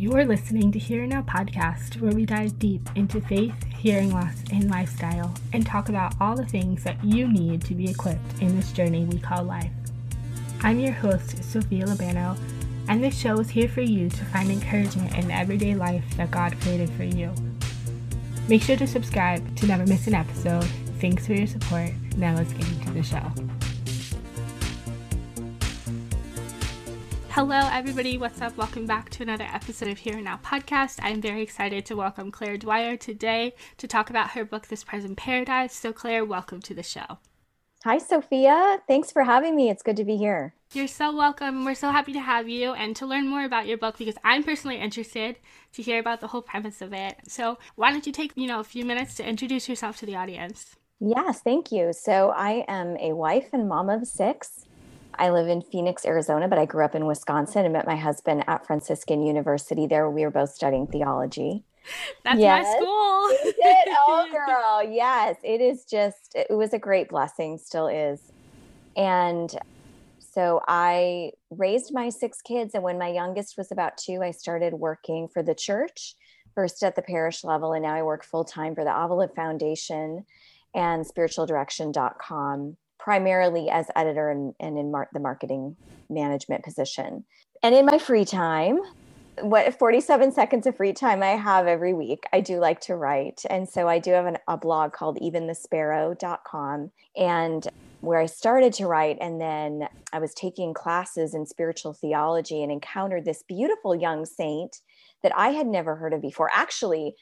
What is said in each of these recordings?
You're listening to Here Now podcast, where we dive deep into faith, hearing loss, and lifestyle, and talk about all the things that you need to be equipped in this journey we call life. I'm your host, Sophia Labano, and this show is here for you to find encouragement in the everyday life that God created for you. Make sure to subscribe to never miss an episode. Thanks for your support. Now let's get into the show. Hello, everybody. What's up? Welcome back to another episode of Here and Now podcast. I'm very excited to welcome Claire Dwyer today to talk about her book, This Present Paradise. So, Claire, welcome to the show. Hi, Sophia. Thanks for having me. It's good to be here. You're so welcome. We're so happy to have you and to learn more about your book because I'm personally interested to hear about the whole premise of it. So, why don't you take, you know, a few minutes to introduce yourself to the audience? Yes, thank you. So, I am a wife and mom of six. I live in Phoenix, Arizona, but I grew up in Wisconsin and met my husband at Franciscan University. There, we were both studying theology. That's yes. my school. Is it? Oh, girl. Yes, it is just, it was a great blessing, still is. And so I raised my six kids. And when my youngest was about two, I started working for the church, first at the parish level. And now I work full time for the Avila Foundation and spiritualdirection.com primarily as editor and, and in mar- the marketing management position. And in my free time, what 47 seconds of free time I have every week, I do like to write. And so I do have an, a blog called eventhesparrow.com and where I started to write. And then I was taking classes in spiritual theology and encountered this beautiful young saint that I had never heard of before. Actually,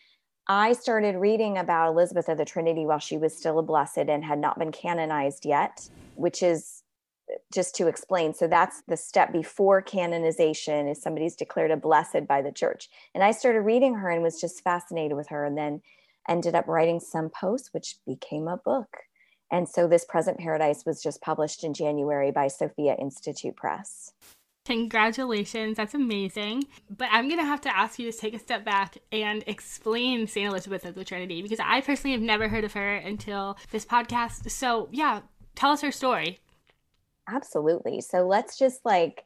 I started reading about Elizabeth of the Trinity while she was still a blessed and had not been canonized yet, which is uh, just to explain. So that's the step before canonization is somebody's declared a blessed by the church. And I started reading her and was just fascinated with her and then ended up writing some posts which became a book. And so this present paradise was just published in January by Sophia Institute Press. Congratulations. That's amazing. But I'm going to have to ask you to take a step back and explain St. Elizabeth of the Trinity because I personally have never heard of her until this podcast. So, yeah, tell us her story. Absolutely. So, let's just like,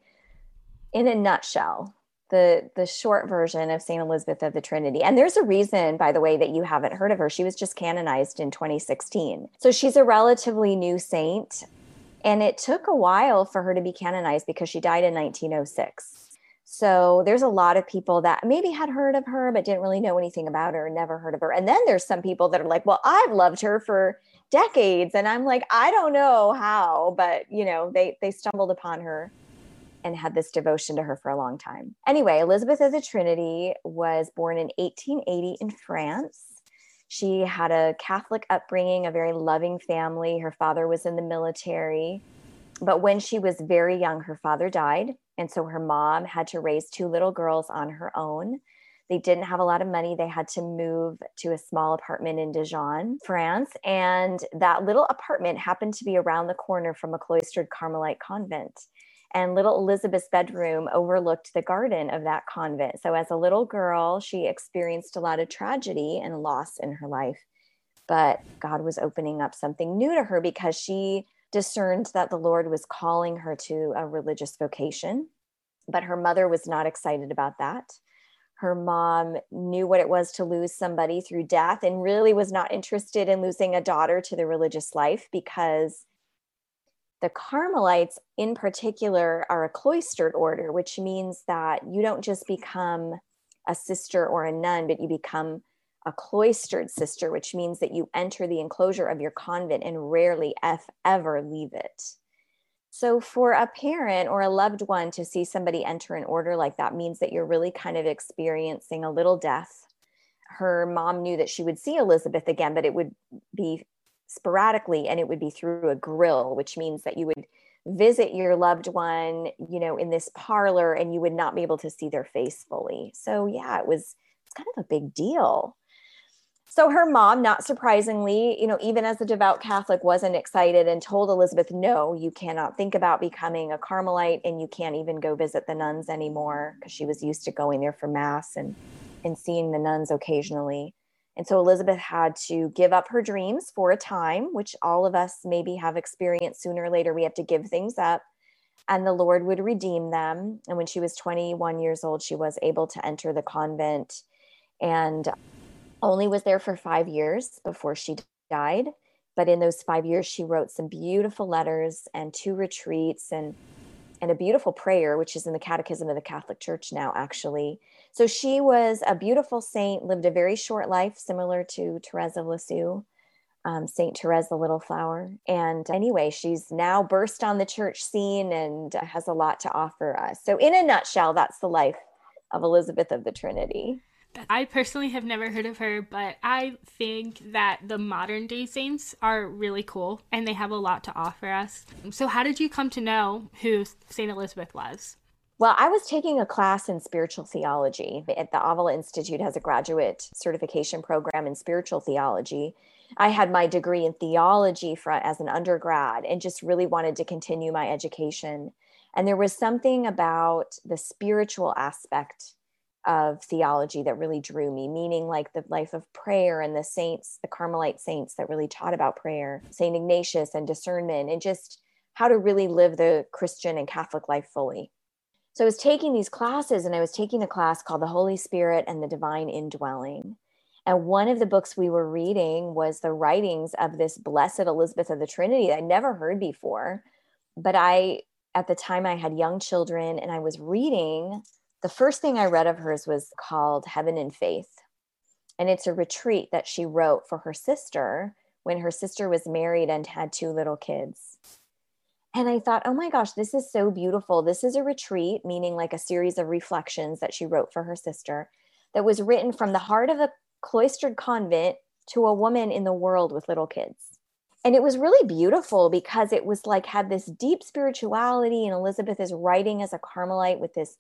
in a nutshell, the the short version of St. Elizabeth of the Trinity. And there's a reason by the way that you haven't heard of her. She was just canonized in 2016. So she's a relatively new saint. And it took a while for her to be canonized because she died in 1906. So there's a lot of people that maybe had heard of her, but didn't really know anything about her, never heard of her. And then there's some people that are like, well, I've loved her for decades. And I'm like, I don't know how, but you know, they they stumbled upon her and had this devotion to her for a long time. Anyway, Elizabeth of the Trinity was born in 1880 in France. She had a Catholic upbringing, a very loving family. Her father was in the military. But when she was very young, her father died. And so her mom had to raise two little girls on her own. They didn't have a lot of money. They had to move to a small apartment in Dijon, France. And that little apartment happened to be around the corner from a cloistered Carmelite convent and little Elizabeth's bedroom overlooked the garden of that convent. So, as a little girl, she experienced a lot of tragedy and loss in her life. But God was opening up something new to her because she discerned that the Lord was calling her to a religious vocation. But her mother was not excited about that. Her mom knew what it was to lose somebody through death and really was not interested in losing a daughter to the religious life because the Carmelites, in particular, are a cloistered order, which means that you don't just become a sister or a nun, but you become a cloistered sister, which means that you enter the enclosure of your convent and rarely, if ever, leave it. So, for a parent or a loved one to see somebody enter an order like that means that you're really kind of experiencing a little death. Her mom knew that she would see Elizabeth again, but it would be sporadically and it would be through a grill which means that you would visit your loved one you know in this parlor and you would not be able to see their face fully. So yeah it was it's kind of a big deal. So her mom not surprisingly you know even as a devout catholic wasn't excited and told elizabeth no you cannot think about becoming a carmelite and you can't even go visit the nuns anymore because she was used to going there for mass and and seeing the nuns occasionally and so Elizabeth had to give up her dreams for a time, which all of us maybe have experienced sooner or later. We have to give things up. and the Lord would redeem them. And when she was 21 years old, she was able to enter the convent and only was there for five years before she died. But in those five years, she wrote some beautiful letters and two retreats and and a beautiful prayer, which is in the Catechism of the Catholic Church now, actually. So she was a beautiful saint, lived a very short life, similar to Therese of Lisieux um, Saint Therese the Little Flower. And anyway, she's now burst on the church scene and has a lot to offer us. So, in a nutshell, that's the life of Elizabeth of the Trinity. I personally have never heard of her, but I think that the modern day saints are really cool and they have a lot to offer us. So, how did you come to know who St. Elizabeth was? Well, I was taking a class in spiritual theology at the Avila Institute has a graduate certification program in spiritual theology. I had my degree in theology for, as an undergrad and just really wanted to continue my education. And there was something about the spiritual aspect of theology that really drew me, meaning like the life of prayer and the saints, the Carmelite saints that really taught about prayer, St. Ignatius and discernment, and just how to really live the Christian and Catholic life fully. So I was taking these classes and I was taking a class called The Holy Spirit and the Divine Indwelling. And one of the books we were reading was the writings of this Blessed Elizabeth of the Trinity that I never heard before. But I, at the time, I had young children and I was reading. The first thing I read of hers was called Heaven and Faith. And it's a retreat that she wrote for her sister when her sister was married and had two little kids. And I thought, oh my gosh, this is so beautiful. This is a retreat, meaning like a series of reflections that she wrote for her sister that was written from the heart of a cloistered convent to a woman in the world with little kids. And it was really beautiful because it was like had this deep spirituality, and Elizabeth is writing as a Carmelite with this,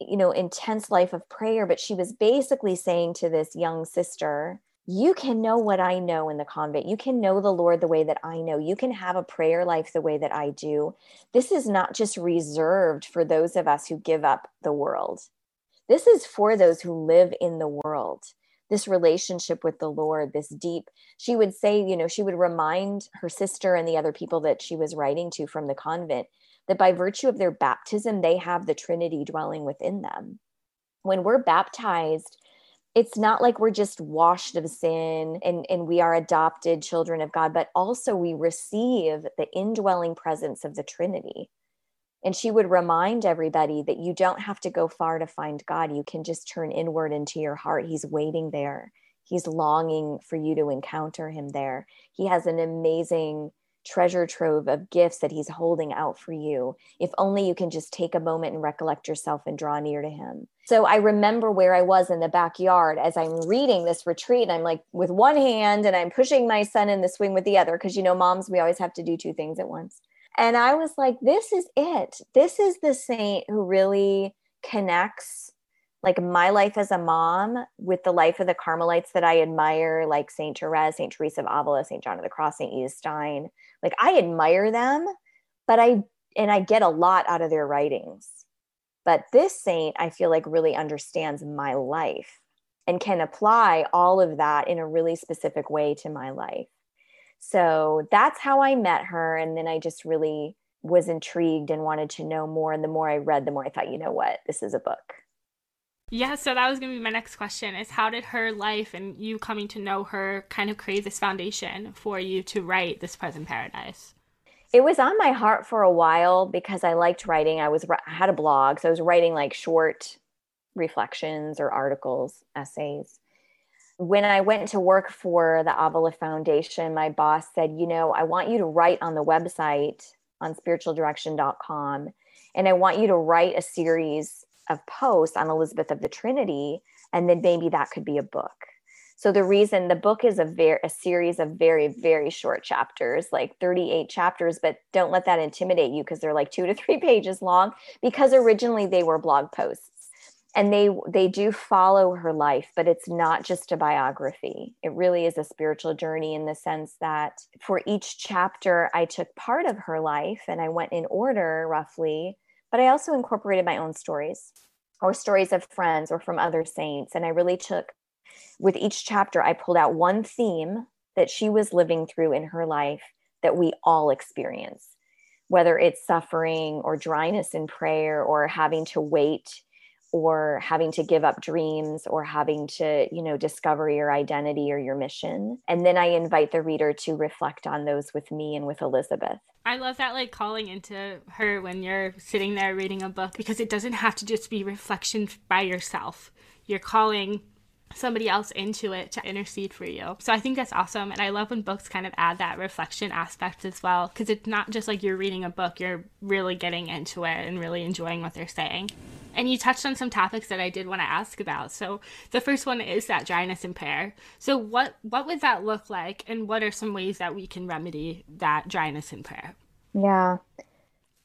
you know, intense life of prayer. But she was basically saying to this young sister, you can know what I know in the convent. You can know the Lord the way that I know. You can have a prayer life the way that I do. This is not just reserved for those of us who give up the world. This is for those who live in the world this relationship with the Lord, this deep, she would say, you know, she would remind her sister and the other people that she was writing to from the convent that by virtue of their baptism, they have the Trinity dwelling within them. When we're baptized, it's not like we're just washed of sin and, and we are adopted children of God, but also we receive the indwelling presence of the Trinity. And she would remind everybody that you don't have to go far to find God. You can just turn inward into your heart. He's waiting there. He's longing for you to encounter him there. He has an amazing treasure trove of gifts that he's holding out for you. If only you can just take a moment and recollect yourself and draw near to him. So I remember where I was in the backyard as I'm reading this retreat. And I'm like with one hand and I'm pushing my son in the swing with the other because you know, moms, we always have to do two things at once. And I was like, this is it. This is the saint who really connects like my life as a mom with the life of the Carmelites that I admire, like Saint Therese, Saint Teresa of Avila, Saint John of the Cross, Saint Stein. Like I admire them, but I and I get a lot out of their writings. But this saint, I feel like really understands my life and can apply all of that in a really specific way to my life. So that's how I met her. And then I just really was intrigued and wanted to know more. And the more I read, the more I thought, you know what, this is a book. Yeah, so that was going to be my next question is how did her life and you coming to know her kind of create this foundation for you to write this present paradise? It was on my heart for a while because I liked writing. I was I had a blog, so I was writing like short reflections or articles, essays when I went to work for the Avila Foundation, my boss said, You know, I want you to write on the website on spiritualdirection.com, and I want you to write a series of posts on Elizabeth of the Trinity, and then maybe that could be a book. So the reason the book is a very a series of very very short chapters, like 38 chapters, but don't let that intimidate you because they're like 2 to 3 pages long because originally they were blog posts and they they do follow her life but it's not just a biography it really is a spiritual journey in the sense that for each chapter i took part of her life and i went in order roughly but i also incorporated my own stories or stories of friends or from other saints. And i really took with each chapter i pulled out one theme that she was living through in her life that we all experience whether it's suffering or dryness in prayer or having to wait or having to give up dreams or having to you know discover your identity or your mission. And then i invite the reader to reflect on those with me and with elizabeth I love that, like calling into her when you're sitting there reading a book because it doesn't have to just be reflection by yourself. You're calling somebody else into it to intercede for you. So I think that's awesome. And I love when books kind of add that reflection aspect as well because it's not just like you're reading a book, you're really getting into it and really enjoying what they're saying. And you touched on some topics that I did want to ask about. So the first one is that dryness and prayer. So what what would that look like and what are some ways that we can remedy that dryness in prayer? Yeah.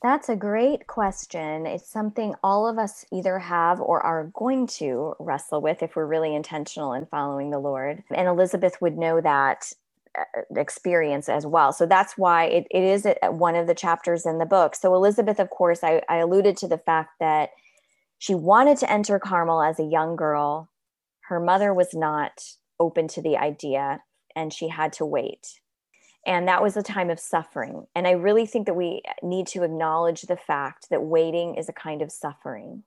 That's a great question. It's something all of us either have or are going to wrestle with if we're really intentional in following the Lord. And Elizabeth would know that uh, experience as well. So that's why it, it is one of the chapters in the book. So, Elizabeth, of course, I, I alluded to the fact that she wanted to enter Carmel as a young girl. Her mother was not open to the idea, and she had to wait. And that was a time of suffering. And I really think that we uh, need to acknowledge the fact that waiting is a kind of suffering.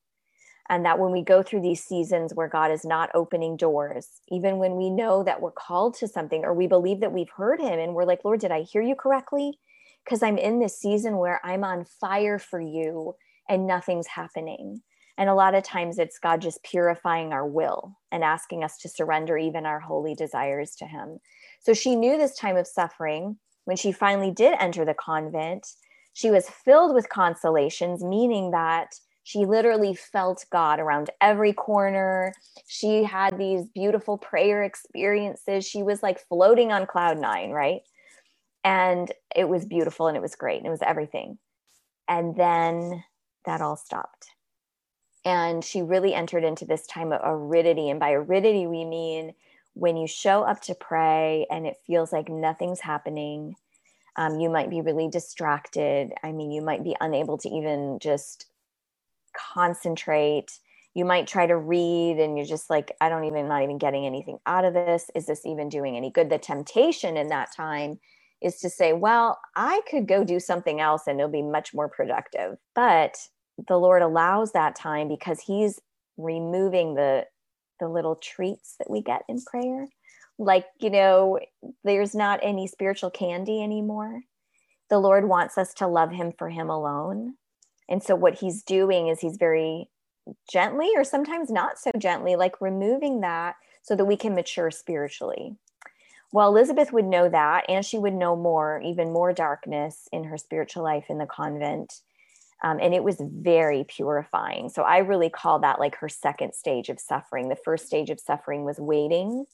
And that when we go through these seasons where God is not opening doors, even when we know that we're called to something or we believe that we've heard Him and we're like, Lord, did I hear you correctly? Because I'm in this season where I'm on fire for you and nothing's happening. And a lot of times it's God just purifying our will and asking us to surrender even our holy desires to Him. So she knew this time of suffering. When she finally did enter the convent, she was filled with consolations, meaning that she literally felt God around every corner. She had these beautiful prayer experiences. She was like floating on cloud nine, right? And it was beautiful and it was great and it was everything. And then that all stopped and she really entered into this time of aridity and by aridity we mean when you show up to pray and it feels like nothing's happening um, you might be really distracted. I mean you might be unable to even just concentrate. You might try to read and you're just like i don't even not even getting anything out of this. Is this even doing any good? The temptation in that time is to say well i could go do something else and it'll be much more productive. But the Lord allows that time because He's removing the the little treats that we get in prayer. Like, you know, there's not any spiritual candy anymore. The Lord wants us to love Him for Him alone. And so, what He's doing is He's very gently, or sometimes not so gently, like removing that so that we can mature spiritually. Well, Elizabeth would know that, and she would know more, even more darkness in her spiritual life in the convent um, and it was very purifying. So I really call that like her second stage of suffering. The first stage of suffering was waiting.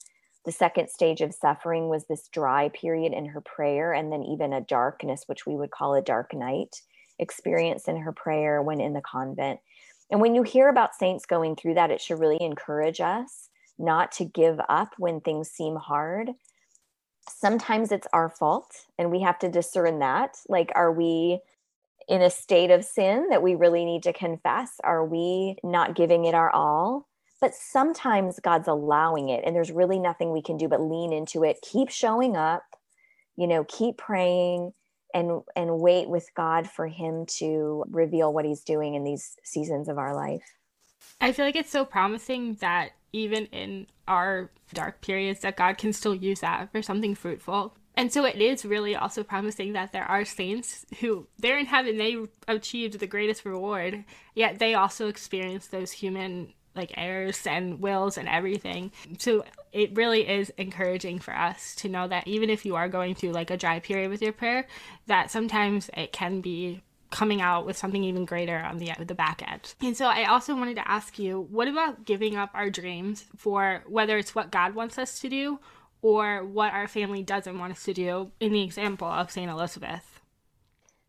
The second stage of suffering was this dry period in her prayer, and then even a darkness, which we would call a dark night experience in her prayer when in the convent. And when you hear about saints going through that, it should really encourage us not to give up when things seem hard. Sometimes it's our fault, and we have to discern that. Like, are we in a state of sin that we really need to confess? Are we not giving it our all? But sometimes God's allowing it, and there's really nothing we can do but lean into it. Keep showing up, you know, keep praying and and wait with God for him to reveal what he's doing in these seasons of our life. I feel like it's so promising that even in our dark periods that God can still use that for something fruitful. And so it is really also promising that there are saints who they're in heaven, they achieved the greatest reward, yet they also experience those human like errors and wills and everything. So it really is encouraging for us to know that even if you are going through like a dry period with your prayer, that sometimes it can be coming out with something even greater on the the back end. And so I also wanted to ask you, what about giving up our dreams for whether it's what God wants us to do or what our family doesn't want us to do in the example of St. Elizabeth.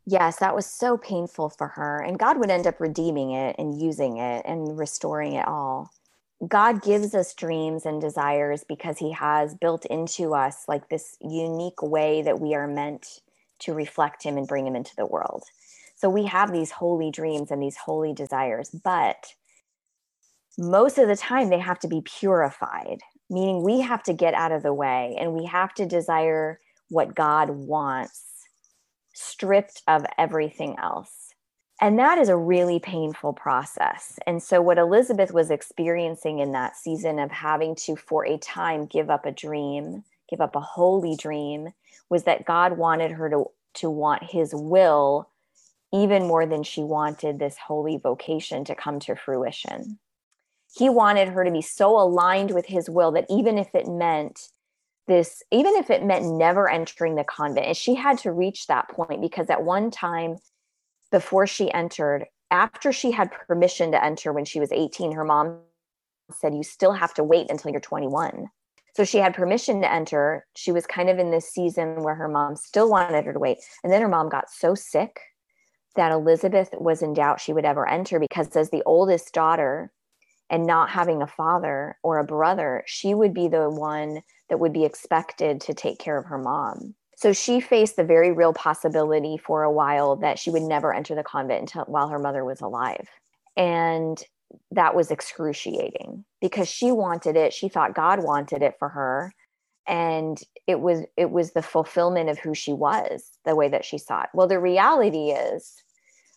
Yes, that was so painful for her. And God would end up redeeming it and using it and restoring it all. God gives us dreams and desires because He has built into us like this unique way that we are meant to reflect Him and bring Him into the world. So we have these holy dreams and these holy desires, but most of the time they have to be purified meaning we have to get out of the way and we have to desire what God wants stripped of everything else. And that is a really painful process. And so, what Elizabeth was experiencing in that season of having to, for a time, give up a dream, give up a holy dream, was that God wanted her to, to want his will even more than she wanted this holy vocation to come to fruition. He wanted her to be so aligned with his will that even if it meant this, even if it meant never entering the convent, and she had to reach that point because at one time before she entered, after she had permission to enter when she was 18, her mom said, You still have to wait until you're 21. So she had permission to enter. She was kind of in this season where her mom still wanted her to wait. And then her mom got so sick that Elizabeth was in doubt she would ever enter because, as the oldest daughter and not having a father or a brother, she would be the one that would be expected to take care of her mom. So she faced the very real possibility for a while that she would never enter the convent until while her mother was alive. And that was excruciating because she wanted it. She thought God wanted it for her and it was it was the fulfillment of who she was the way that she saw it well the reality is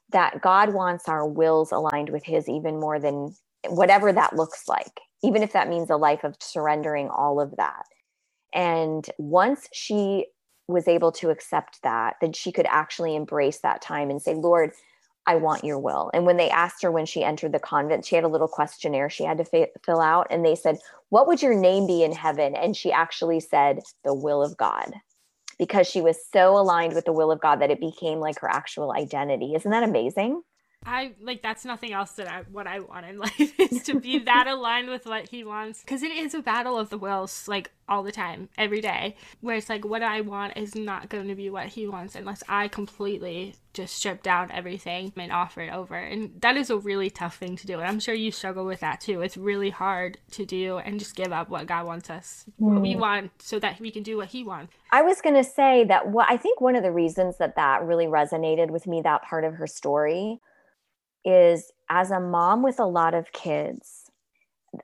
that god wants our wills aligned with his even more than whatever that looks like even if that means a life of surrendering all of that and once she was able to accept that then she could actually embrace that time and say lord I want your will. And when they asked her when she entered the convent, she had a little questionnaire she had to fill out. And they said, What would your name be in heaven? And she actually said, The will of God, because she was so aligned with the will of God that it became like her actual identity. Isn't that amazing? I like that's nothing else that I what I want in life is to be that aligned with what he wants because it is a battle of the wills like all the time every day where it's like what I want is not going to be what he wants unless I completely just strip down everything and offer it over and that is a really tough thing to do and I'm sure you struggle with that too it's really hard to do and just give up what God wants us mm. what we mm. want so that we can do what he wants I was going to say that what I think one of the reasons that that really resonated with me that part of her story is as a mom with a lot of kids,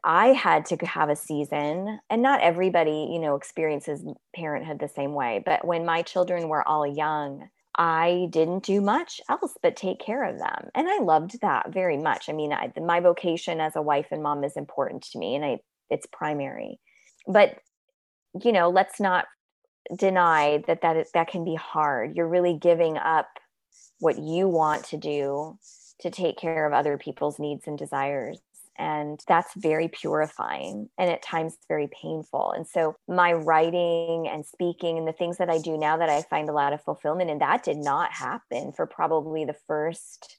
I had to have a season, and not everybody, you know, experiences parenthood the same way. But when my children were all young, I didn't do much else but take care of them. And I loved that very much. I mean, I, my vocation as a wife and mom is important to me, and I, it's primary. But, you know, let's not deny that that, that can be hard. You're really giving up what you want to do to take care of other people's needs and desires. And that's very purifying and at times very painful. And so, my writing and speaking and the things that I do now that I find a lot of fulfillment in, that did not happen for probably the first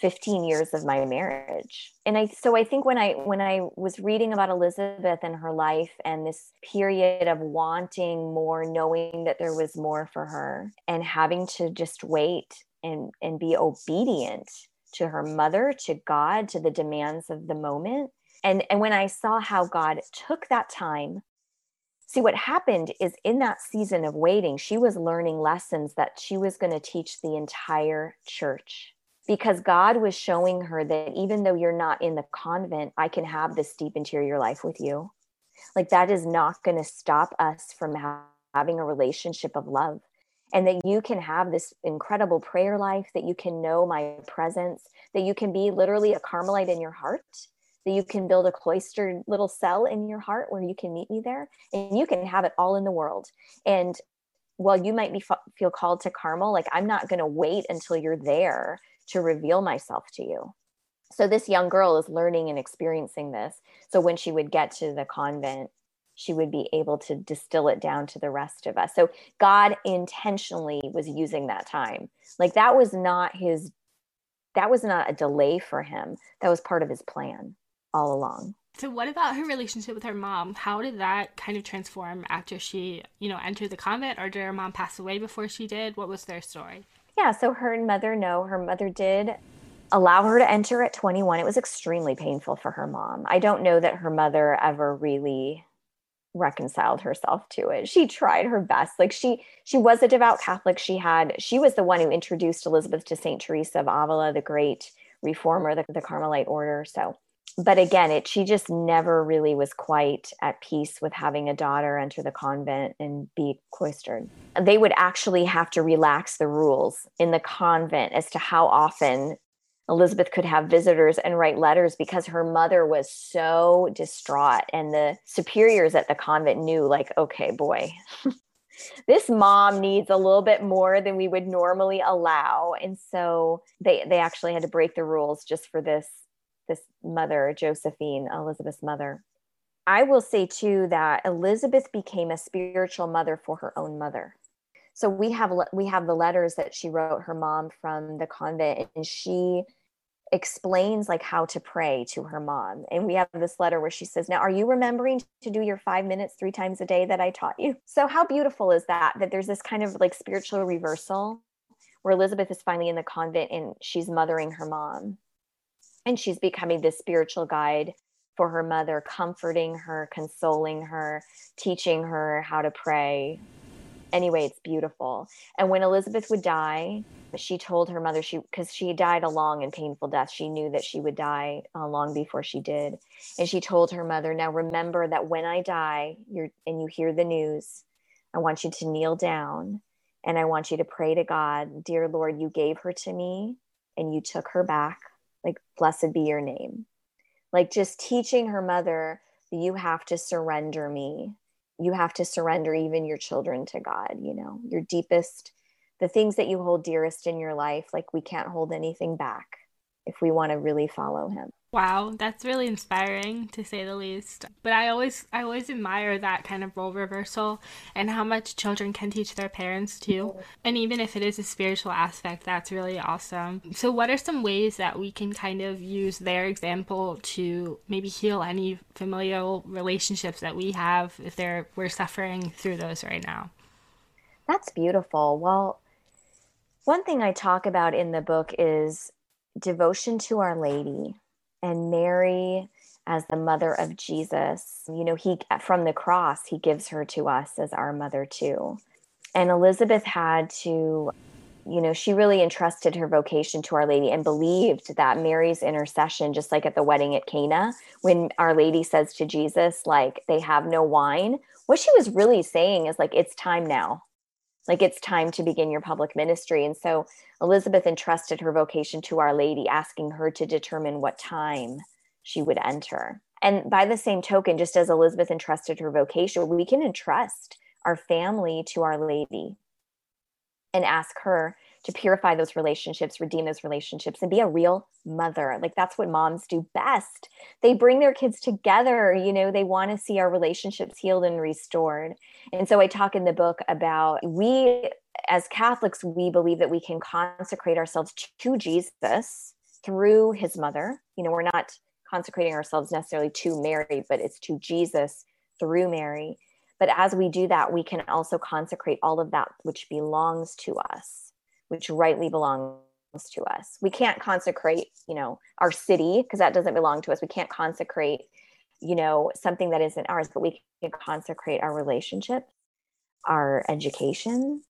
15 years of my marriage and i so i think when i when i was reading about elizabeth and her life and this period of wanting more knowing that there was more for her and having to just wait and and be obedient to her mother, to God, to the demands of the moment. And, and when I saw how God took that time, see what happened is in that season of waiting, she was learning lessons that she was going to teach the entire church because God was showing her that even though you're not in the convent, I can have this deep interior life with you. Like that is not going to stop us from having a relationship of love and that you can have this incredible prayer life, that you can know my presence, that you can be literally a Carmelite in your heart, that you can build a cloistered little cell in your heart where you can meet me there, and you can have it all in the world. And while you might be feel called to Carmel, like I'm not going to wait until you're there to reveal myself to you. So this young girl is learning and experiencing this. So when she would get to the convent, she would be able to distill it down to the rest of us. So God intentionally was using that time. Like that was not his that was not a delay for him. That was part of his plan all along. So what about her relationship with her mom? How did that kind of transform after she, you know, entered the convent or did her mom pass away before she did? What was their story? Yeah, so her and mother no, her mother did allow her to enter at 21. It was extremely painful for her mom. I don't know that her mother ever really reconciled herself to it. She tried her best. Like she she was a devout Catholic. She had she was the one who introduced Elizabeth to Saint Teresa of Avila, the great reformer, the, the Carmelite order. So but again, it she just never really was quite at peace with having a daughter enter the convent and be cloistered. They would actually have to relax the rules in the convent as to how often Elizabeth could have visitors and write letters because her mother was so distraught. And the superiors at the convent knew, like, okay, boy, this mom needs a little bit more than we would normally allow. And so they they actually had to break the rules just for this this mother, Josephine, Elizabeth's mother. I will say too that Elizabeth became a spiritual mother for her own mother so we have we have the letters that she wrote her mom from the convent and she explains like how to pray to her mom and we have this letter where she says now are you remembering to do your 5 minutes 3 times a day that I taught you? So how beautiful is that that there's this kind of like spiritual reversal where Elizabeth is finally in the convent and she's mothering her mom and she's becoming this spiritual guide for her mother comforting her consoling her teaching her how to pray. Anyway it's beautiful. And when elizabeth would die she told her mother she because she died a long and painful death. She knew that she would die uh, long before she did. And she told her mother now remember that when i die you're and you hear the news i want you to kneel down and i want you to pray to god dear lord you gave her to me and you took her back. Like blessed be your name like just teaching her mother that you have to surrender me. You have to surrender even your children to god you know your deepest the things that you hold dearest in your life like we can't hold anything back if we want to really follow him. Wow that's really inspiring to say the least. But i always i always admire that kind of role reversal and how much children can teach their parents too. And even if it is a spiritual aspect that's really awesome. So what are some ways that we can kind of use their example to maybe heal any familial relationships that we have if they're we're suffering through those right now? That's beautiful. Well one thing I talk about in the book is devotion to Our Lady and Mary as the mother of Jesus. You know, he from the cross, he gives her to us as our mother too. And Elizabeth had to, you know, she really entrusted her vocation to Our Lady and believed that Mary's intercession, just like at the wedding at Cana, when Our Lady says to Jesus, like, they have no wine, what she was really saying is like, it's time now like it's time to begin your public ministry. And so Elizabeth entrusted her vocation to Our Lady, asking her to determine what time she would enter. And by the same token, just as Elizabeth entrusted her vocation, we can entrust our family to Our Lady and ask her to purify those relationships, redeem those relationships, and be a real mother. Like that's what moms do best. They bring their kids together. You know, they want to see our relationships healed and restored. And so I talk in the book about we as Catholics, we believe that we can consecrate ourselves to Jesus through his mother. You know, we're not consecrating ourselves necessarily to Mary, but it's to Jesus through Mary. But as we do that, we can also consecrate all of that which belongs to us which rightly belongs to us. We can't consecrate, you know, our city because that doesn't belong to us. We can't consecrate, you know, something that isn't ours, but we can consecrate our relationships, our education,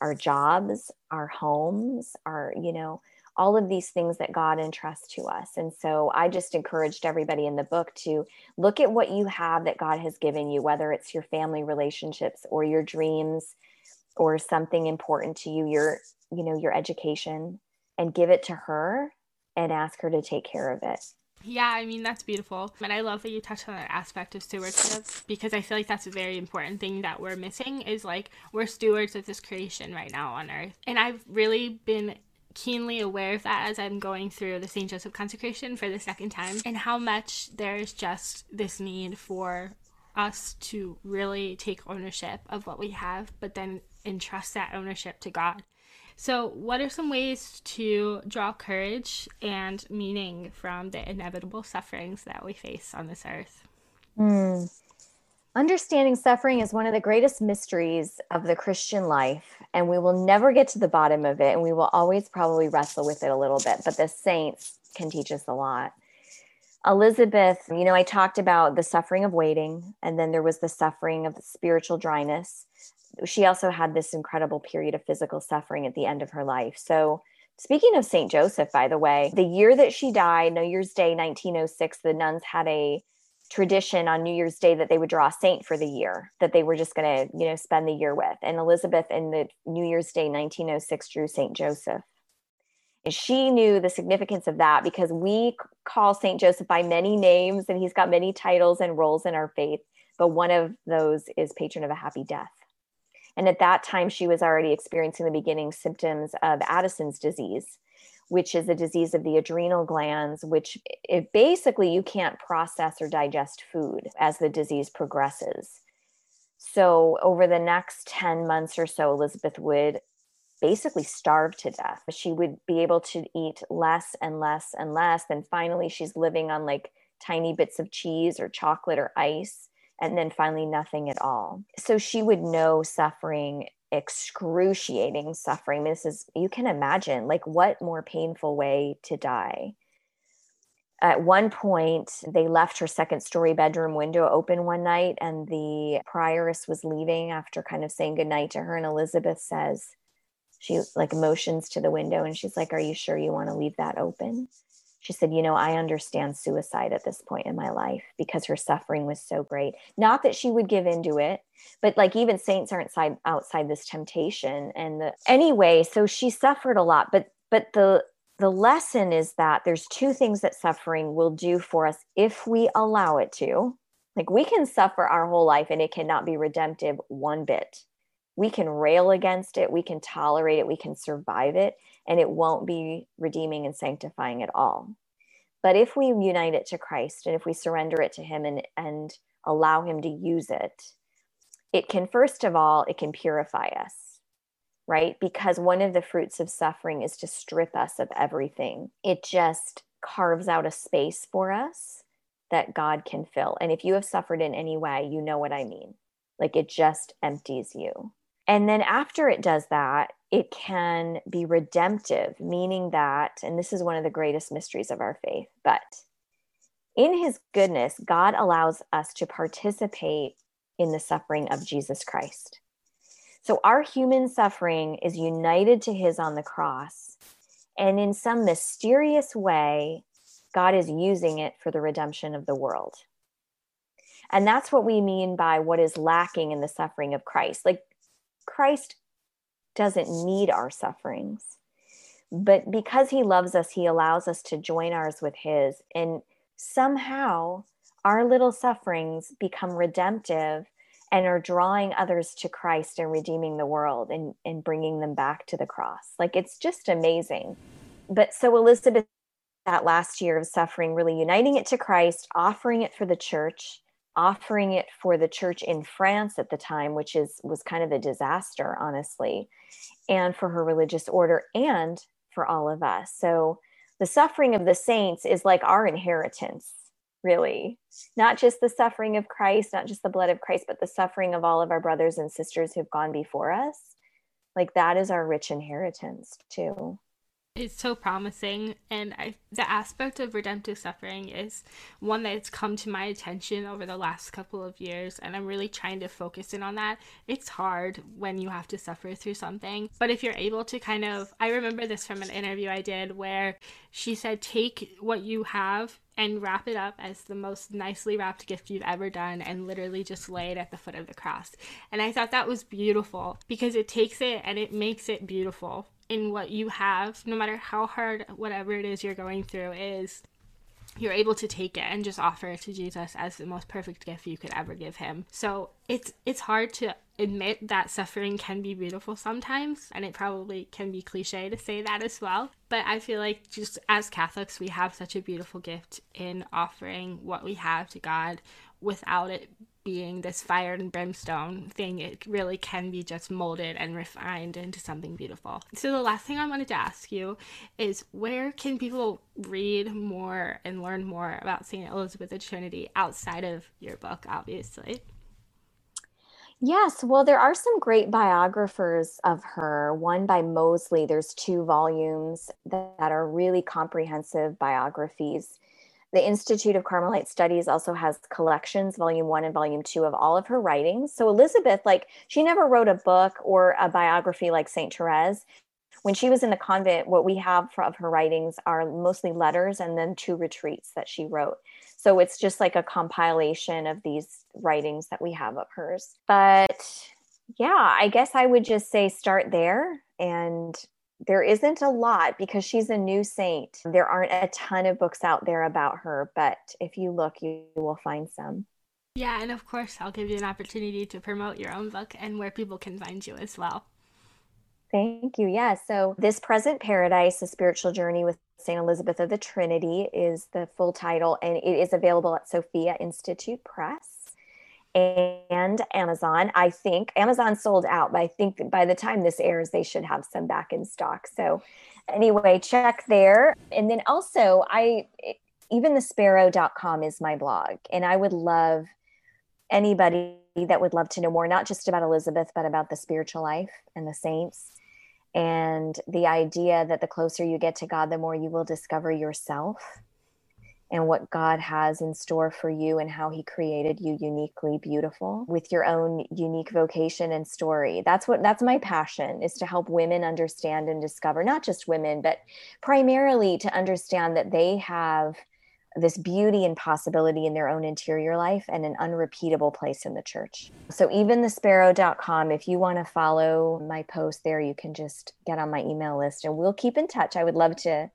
our jobs, our homes, our, you know, all of these things that God entrusts to us. And so I just encouraged everybody in the book to look at what you have that God has given you, whether it's your family relationships or your dreams or something important to you, your you know your education and give it to her and ask her to take care of it yeah, I mean, that's beautiful. And I love that you touched on that aspect of stewardship because I feel like that's a very important thing that we're missing is like we're stewards of this creation right now on earth. And I've really been keenly aware of that as I'm going through the St. Joseph consecration for the second time and how much there's just this need for us to really take ownership of what we have, but then entrust that ownership to God. So, what are some ways to draw courage and meaning from the inevitable sufferings that we face on this earth? Mm. Understanding suffering is one of the greatest mysteries of the Christian life, and we will never get to the bottom of it, and we will always probably wrestle with it a little bit. But the saints can teach us a lot. Elizabeth, you know, I talked about the suffering of waiting, and then there was the suffering of spiritual dryness she also had this incredible period of physical suffering at the end of her life. So Speaking of St. Joseph, by the way, the year that she died, New Year's Day 1906, the nuns had a tradition on New Year's Day that they would draw a saint for the year that they were just going to, you know, spend the year with. And Elizabeth in the New Year's Day 1906 drew St. Joseph. And she knew the significance of that because we call St. Joseph by many names and he's got many titles and roles in our faith. But one of those is patron of a happy death. And at that time, she was already experiencing the beginning symptoms of Addison's disease, which is a disease of the adrenal glands, which it basically you can't process or digest food as the disease progresses. So, over the next 10 months or so, Elizabeth would basically starve to death. She would be able to eat less and less and less. Then finally, she's living on like tiny bits of cheese or chocolate or ice and then finally nothing at all. So she would know suffering, excruciating suffering. This is, you can imagine, like, what more painful way to die? At one point, they left her second story bedroom window open one night, and the prioress was leaving after kind of saying goodnight to her. And Elizabeth says, she like motions to the window and she's like, Are you sure you want to leave that open? She said, You know, I understand suicide at this point in my life because her suffering was so great. Not that she would give into it, but like even saints aren't side, outside this temptation. And the, anyway, so she suffered a lot. But but the the lesson is that there's two things that suffering will do for us if we allow it to. Like we can suffer our whole life and it cannot be redemptive one bit. We can rail against it, we can tolerate it, we can survive it and it won't be redeeming and sanctifying at all. But if we unite it to Christ and if we surrender it to Him and, and allow Him to use it, it can, first of all, it can purify us, right? Because one of the fruits of suffering is to strip us of everything. It just carves out a space for us that God can fill. And if you have suffered in any way, you know what I mean. Like it just empties you. And then after it does that, it can be redemptive, meaning that, and this is one of the greatest mysteries of our faith, but in his goodness, God allows us to participate in the suffering of Jesus Christ. So our human suffering is united to his on the cross. And in some mysterious way, God is using it for the redemption of the world. And that's what we mean by what is lacking in the suffering of Christ. Like Christ doesn't need our sufferings. But because he loves us, he allows us to join ours with his. And somehow our little sufferings become redemptive and are drawing others to Christ and redeeming the world and, and bringing them back to the cross. Like it's just amazing. But so Elizabeth, that last year of suffering, really uniting it to Christ, offering it for the church, offering it for the church in France at the time, which is was kind of a disaster, honestly, and for her religious order and for all of us. So the suffering of the saints is like our inheritance, really. Not just the suffering of Christ, not just the blood of Christ, but the suffering of all of our brothers and sisters who've gone before us. Like that is our rich inheritance, too. It's so promising, and I, the aspect of redemptive suffering is one that's come to my attention over the last couple of years, and I'm really trying to focus in on that. It's hard when you have to suffer through something, but if you're able to kind of, I remember this from an interview I did where she said, take what you have and wrap it up as the most nicely wrapped gift you've ever done and literally just lay it at the foot of the cross. And I thought that was beautiful because it takes it and it makes it beautiful in what you have, no matter how hard whatever it is you're going through is, you're able to take it and just offer it to Jesus as the most perfect gift you could ever give him. So it's it's hard to admit that suffering can be beautiful sometimes, and it probably can be cliche to say that as well. But I feel like just as Catholics, we have such a beautiful gift in offering what we have to God without it being this fire and brimstone thing, it really can be just molded and refined into something beautiful. So, the last thing I wanted to ask you is where can people read more and learn more about St. Elizabeth of Trinity outside of your book, obviously? Yes, well, there are some great biographers of her. One by Mosley, there's two volumes that, that are really comprehensive biographies the Institute of Carmelite Studies also has collections, volume one and volume two, of all of her writings. So Elizabeth, like, she never wrote a book or a biography like St. Therese, when she was in the convent, what we have of her writings are mostly letters and then two retreats that she wrote. So it's just like a compilation of these writings that we have of hers. But yeah, I guess I would just say start there. And there isn't a lot because she's a new saint. There aren't a ton of books out there about her, but if you look, you will find some. Yeah, and of course, I'll give you an opportunity to promote your own book and where people can find you as well. Thank you. Yeah. So, This Present Paradise, A Spiritual Journey with St. Elizabeth of the Trinity is the full title, and it is available at Sophia Institute Press and Amazon. I think Amazon sold out, but I think by the time this airs, they should have some back in stock. So, anyway, check there. And then also, I even the sparrow.com is my blog, and I would love anybody that would love to know more, not just about Elizabeth, but about the spiritual life and the saints. And the idea that the closer you get to God, the more you will discover yourself and what God has in store for you and how he created you uniquely beautiful with your own unique vocation and story. That's what that's my passion is to help women understand and discover not just women but primarily to understand that they have this beauty and possibility in their own interior life and an unrepeatable place in the church. So even the sparrow.com, if you want to follow my post there, you can just get on my email list and we'll keep in touch. I would love to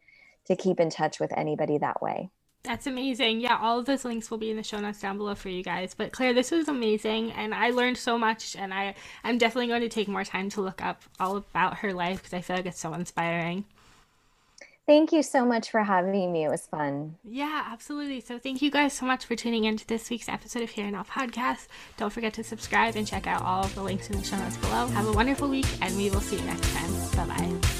to keep in touch with anybody that way. That's amazing. Yeah, all of those links will be in the show notes down below for you guys. But Claire, this was amazing and I learned so much and I I'm definitely going to take more time to look up all about her life because I feel like it's so inspiring. Thank you so much for having me. It was fun. Yeah, absolutely. So thank you guys so much for tuning in to this week's episode of Here Now Podcast. Don't forget to subscribe and check out all of the links in the show notes below. Have a wonderful week, and we will see you next time. Bye bye.